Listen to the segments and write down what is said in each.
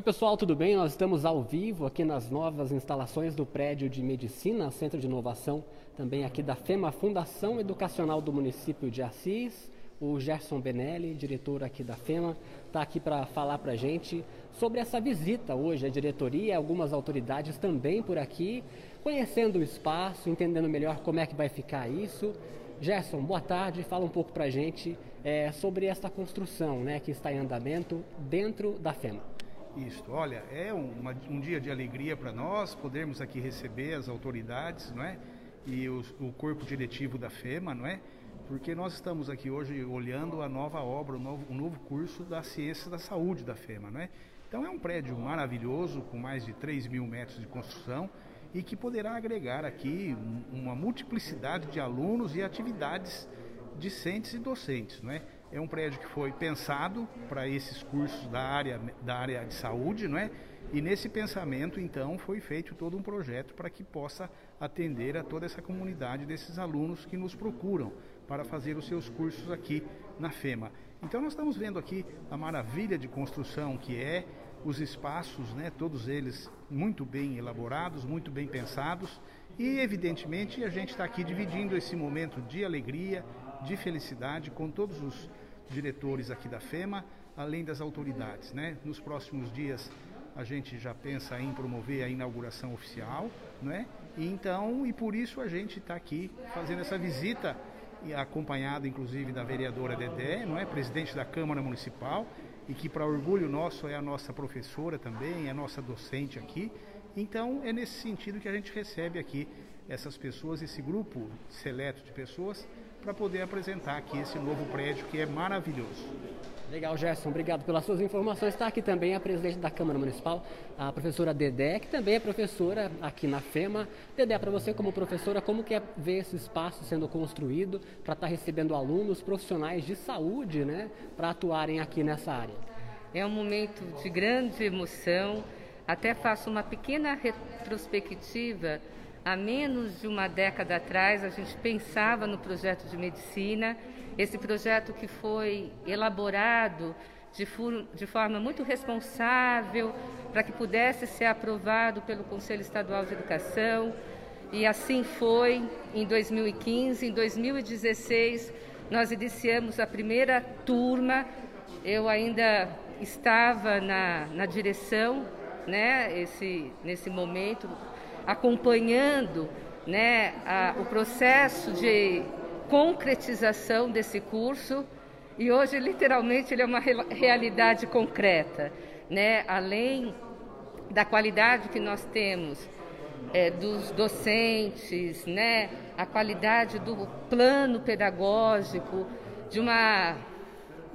Oi pessoal, tudo bem? Nós estamos ao vivo aqui nas novas instalações do prédio de medicina, Centro de Inovação, também aqui da FEMA, Fundação Educacional do município de Assis. O Gerson Benelli, diretor aqui da FEMA, está aqui para falar para a gente sobre essa visita hoje. A diretoria, algumas autoridades também por aqui, conhecendo o espaço, entendendo melhor como é que vai ficar isso. Gerson, boa tarde. Fala um pouco para a gente é, sobre essa construção né, que está em andamento dentro da FEMA. Isso, olha, é uma, um dia de alegria para nós podermos aqui receber as autoridades, não é? E o, o, corpo diretivo da FEMA, não é? Porque nós estamos aqui hoje olhando a nova obra, o novo, o novo curso da ciência da saúde da FEMA, não é? Então é um prédio maravilhoso, com mais de 3 mil metros de construção e que poderá agregar aqui uma multiplicidade de alunos e atividades discentes e docentes, não é? É um prédio que foi pensado para esses cursos da área, da área de saúde, não é? E nesse pensamento, então, foi feito todo um projeto para que possa atender a toda essa comunidade desses alunos que nos procuram para fazer os seus cursos aqui na FEMA. Então, nós estamos vendo aqui a maravilha de construção que é, os espaços, né, todos eles muito bem elaborados, muito bem pensados, e evidentemente a gente está aqui dividindo esse momento de alegria, de felicidade com todos os diretores aqui da FEMA, além das autoridades. Né? Nos próximos dias a gente já pensa em promover a inauguração oficial, né? E então, e por isso a gente está aqui fazendo essa visita, acompanhado inclusive da vereadora Dedé, não é? Presidente da Câmara Municipal, e que para orgulho nosso é a nossa professora também, é a nossa docente aqui. Então é nesse sentido que a gente recebe aqui essas pessoas, esse grupo seleto de pessoas para poder apresentar aqui esse novo prédio que é maravilhoso. Legal, Gerson, obrigado pelas suas informações. Está aqui também a presidente da Câmara Municipal, a professora Dedé, que também é professora aqui na FEMA. Dedé, para você como professora, como que é ver esse espaço sendo construído para estar tá recebendo alunos profissionais de saúde, né, para atuarem aqui nessa área? É um momento de grande emoção. Até faço uma pequena retrospectiva Há menos de uma década atrás, a gente pensava no projeto de medicina, esse projeto que foi elaborado de, de forma muito responsável para que pudesse ser aprovado pelo Conselho Estadual de Educação. E assim foi em 2015. Em 2016, nós iniciamos a primeira turma. Eu ainda estava na, na direção, né, esse, nesse momento, acompanhando né, a, o processo de concretização desse curso e hoje literalmente ele é uma realidade concreta, né? Além da qualidade que nós temos é, dos docentes, né? A qualidade do plano pedagógico, de uma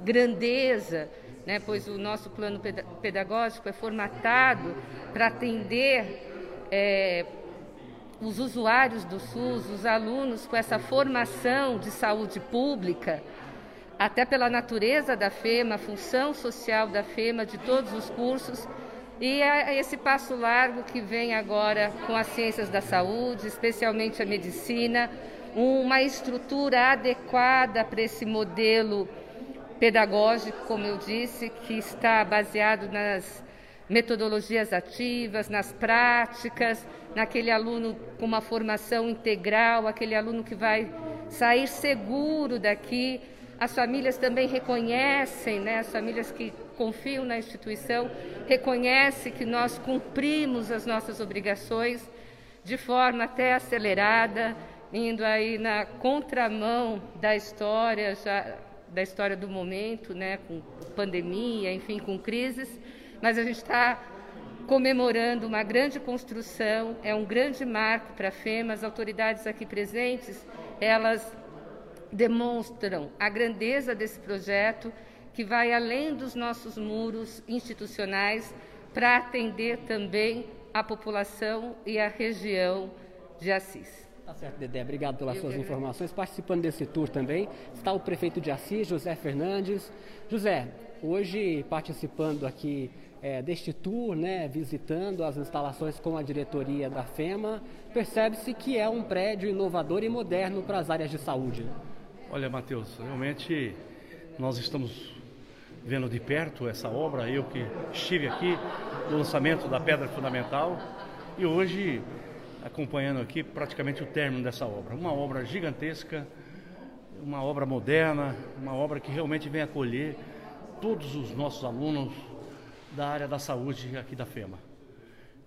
grandeza, né? Pois o nosso plano pedagógico é formatado para atender é, os usuários do SUS, os alunos com essa formação de saúde pública, até pela natureza da FEMA, a função social da FEMA, de todos os cursos, e é esse passo largo que vem agora com as ciências da saúde, especialmente a medicina, uma estrutura adequada para esse modelo pedagógico, como eu disse, que está baseado nas metodologias ativas, nas práticas, naquele aluno com uma formação integral, aquele aluno que vai sair seguro daqui. As famílias também reconhecem, né, as famílias que confiam na instituição, reconhecem que nós cumprimos as nossas obrigações de forma até acelerada, indo aí na contramão da história, já, da história do momento, né, com pandemia, enfim, com crises mas a gente está comemorando uma grande construção, é um grande marco para a FEMA, as autoridades aqui presentes, elas demonstram a grandeza desse projeto que vai além dos nossos muros institucionais para atender também a população e a região de Assis. Tá certo, Dedé. Obrigado pelas Eu suas informações. Participando desse tour também está o prefeito de Assis, José Fernandes. José, hoje participando aqui é, deste tour, né, visitando as instalações com a diretoria da FEMA, percebe-se que é um prédio inovador e moderno para as áreas de saúde. Olha, Matheus, realmente nós estamos vendo de perto essa obra, eu que estive aqui do lançamento da pedra fundamental e hoje acompanhando aqui praticamente o término dessa obra. Uma obra gigantesca, uma obra moderna, uma obra que realmente vem acolher todos os nossos alunos da área da saúde aqui da FEMA.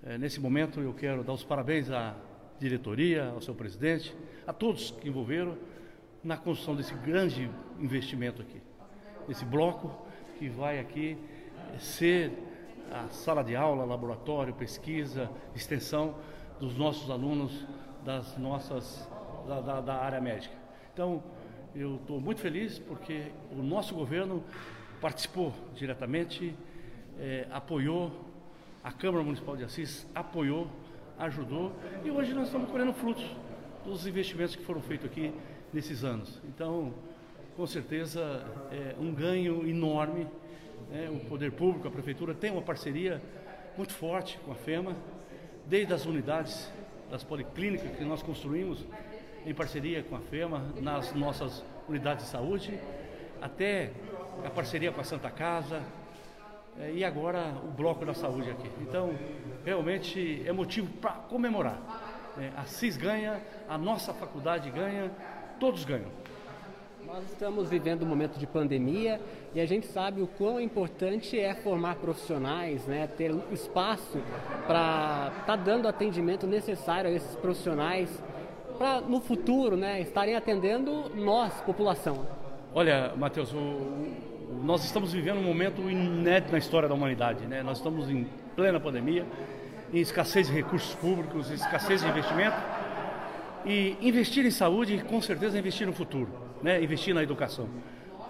É, nesse momento eu quero dar os parabéns à diretoria, ao seu presidente, a todos que envolveram na construção desse grande investimento aqui. Esse bloco que vai aqui ser a sala de aula, laboratório, pesquisa, extensão dos nossos alunos das nossas da, da, da área médica. Então, eu estou muito feliz porque o nosso governo participou diretamente, é, apoiou a Câmara Municipal de Assis apoiou, ajudou e hoje nós estamos colhendo frutos dos investimentos que foram feitos aqui nesses anos. Então, com certeza, é um ganho enorme. Né? O poder público, a prefeitura tem uma parceria muito forte com a FEMA, desde as unidades das policlínicas que nós construímos em parceria com a FEMA nas nossas unidades de saúde, até a parceria com a Santa Casa, é, e agora o bloco da saúde aqui. Então, realmente é motivo para comemorar. É, a CIS ganha, a nossa faculdade ganha, todos ganham. Nós estamos vivendo um momento de pandemia e a gente sabe o quão importante é formar profissionais, né, ter espaço para estar tá dando atendimento necessário a esses profissionais para no futuro né, estarem atendendo nós, população. Olha, Matheus, nós estamos vivendo um momento inédito na história da humanidade. Né? Nós estamos em plena pandemia, em escassez de recursos públicos, escassez de investimento. E investir em saúde, com certeza, é investir no futuro, né? investir na educação.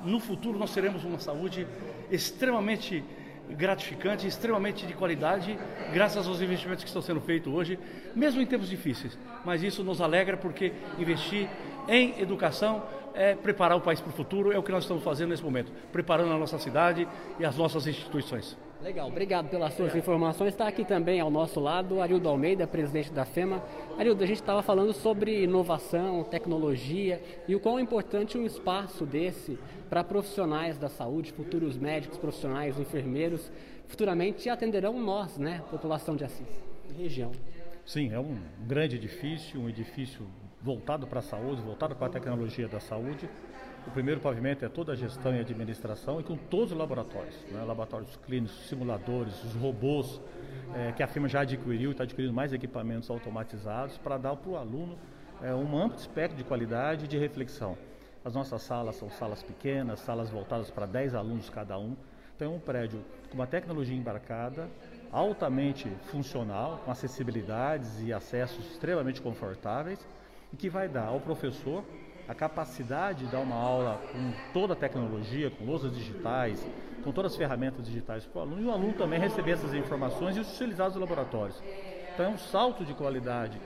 No futuro, nós teremos uma saúde extremamente gratificante, extremamente de qualidade, graças aos investimentos que estão sendo feitos hoje, mesmo em tempos difíceis. Mas isso nos alegra porque investir em educação é preparar o país para o futuro, é o que nós estamos fazendo nesse momento, preparando a nossa cidade e as nossas instituições. Legal, obrigado pelas suas informações. Está aqui também ao nosso lado Arildo Almeida, presidente da FEMA. Arildo, a gente estava falando sobre inovação, tecnologia e o quão importante um espaço desse para profissionais da saúde, futuros médicos, profissionais, enfermeiros, futuramente atenderão nós, né, população de Assis, região. Sim, é um grande edifício, um edifício voltado para a saúde, voltado para a tecnologia da saúde. O primeiro pavimento é toda a gestão e administração e com todos os laboratórios, né? laboratórios clínicos, simuladores, os robôs, é, que a firma já adquiriu e está adquirindo mais equipamentos automatizados para dar para o aluno é, um amplo espectro de qualidade e de reflexão. As nossas salas são salas pequenas, salas voltadas para 10 alunos cada um. Então é um prédio com uma tecnologia embarcada, altamente funcional, com acessibilidades e acessos extremamente confortáveis e que vai dar ao professor a capacidade de dar uma aula com toda a tecnologia, com lousas digitais, com todas as ferramentas digitais para o aluno, e o aluno também receber essas informações e utilizar os laboratórios. Então é um salto de qualidade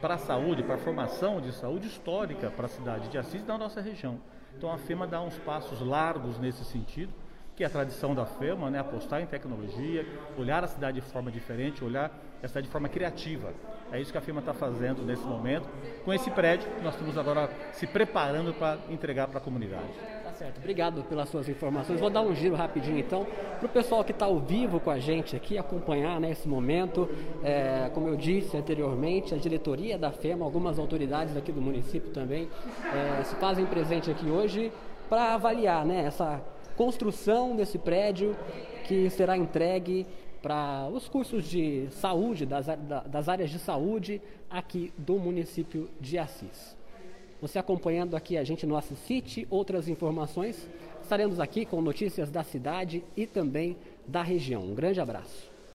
para a saúde, para a formação de saúde histórica para a cidade de Assis e da nossa região. Então a FEMA dá uns passos largos nesse sentido, que é a tradição da FEMA, né? apostar em tecnologia, olhar a cidade de forma diferente, olhar a cidade de forma criativa. É isso que a firma está fazendo nesse momento, com esse prédio que nós estamos agora se preparando para entregar para a comunidade. Tá certo, obrigado pelas suas informações. Vou dar um giro rapidinho então, para o pessoal que está ao vivo com a gente aqui, acompanhar nesse né, momento. É, como eu disse anteriormente, a diretoria da FEMA, algumas autoridades aqui do município também, é, se fazem presente aqui hoje para avaliar né, essa construção desse prédio que será entregue para os cursos de saúde, das, das áreas de saúde aqui do município de Assis. Você acompanhando aqui a gente no Assisite, outras informações, estaremos aqui com notícias da cidade e também da região. Um grande abraço.